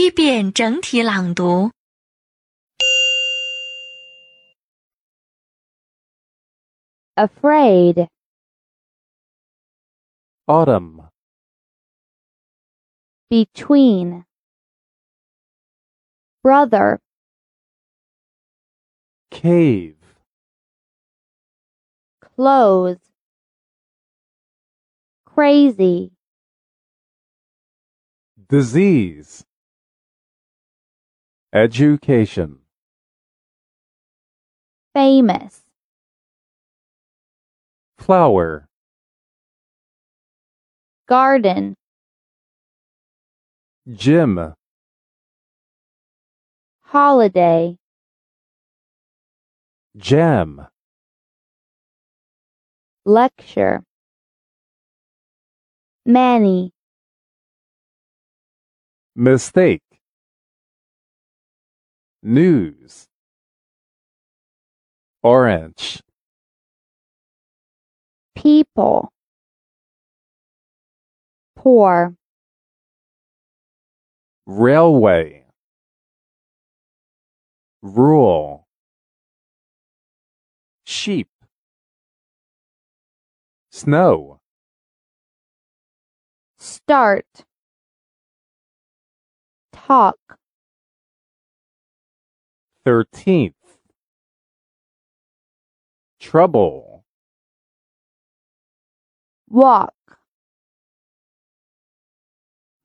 第一遍整体朗读。 afraid, autumn, between, brother, cave, close, crazy, disease, education, famous, flower, garden, gym, holiday, jam, lecture, many, mistake, news, orange, people, poor, railway, rule, sheep, snow, start, talk, thirteenth, trouble, walk,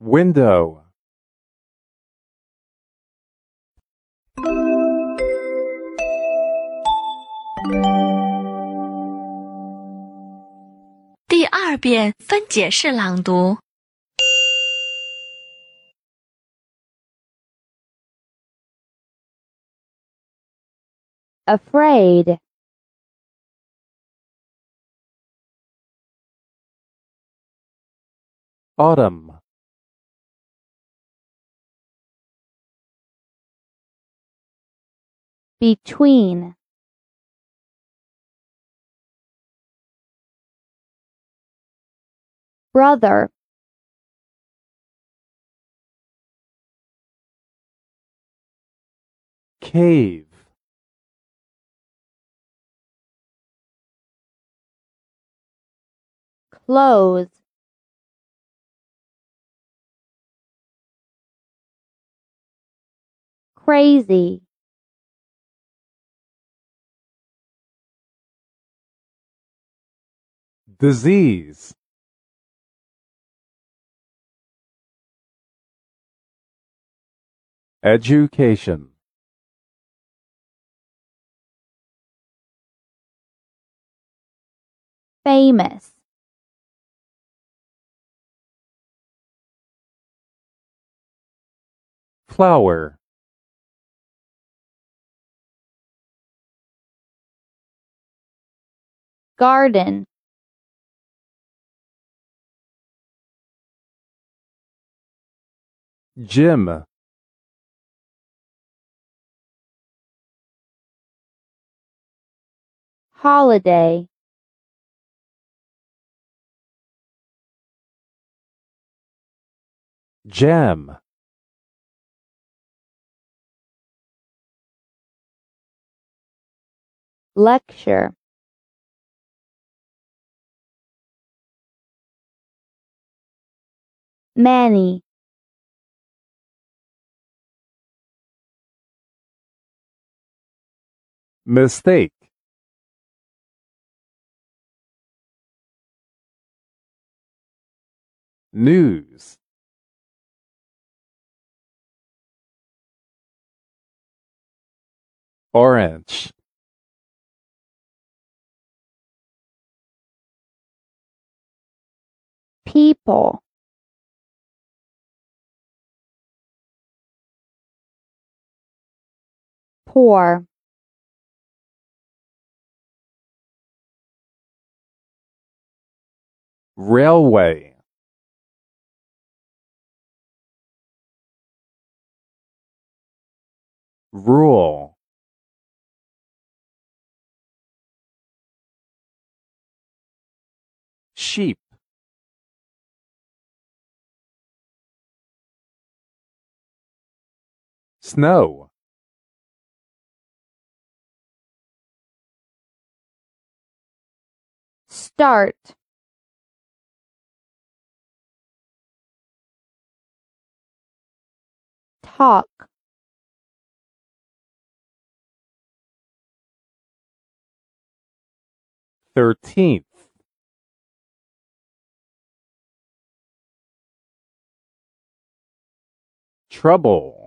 window, 第二遍分解式朗读。 Afraid, autumn, between, brother, cave, close, crazy, disease, education, famous, flower, garden, gym, holiday, jam, lecture, many, mistake, news, orange, people, poor, railway, rule, sheep, snow, start, talk, thirteenth, trouble,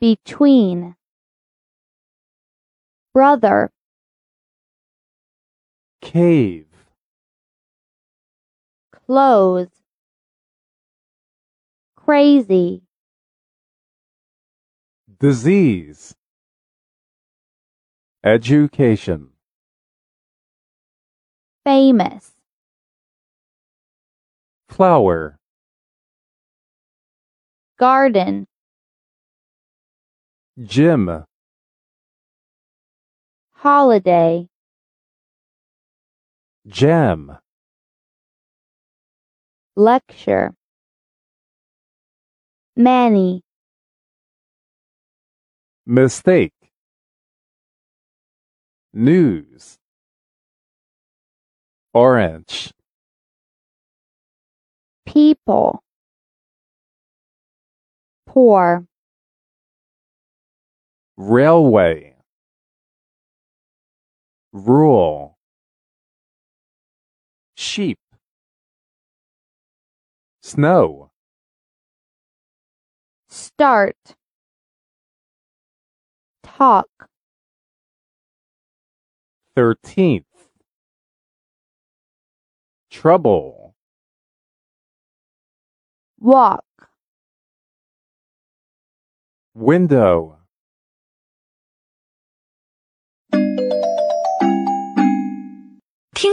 between, brother, cave, close, crazy, disease, education, famous, flower, garden, gym, holiday, jam, lecture, many, mistake, news, orange, people, poor, railway, rule, sheep, snow, start, talk, thirteenth, trouble, walk, window,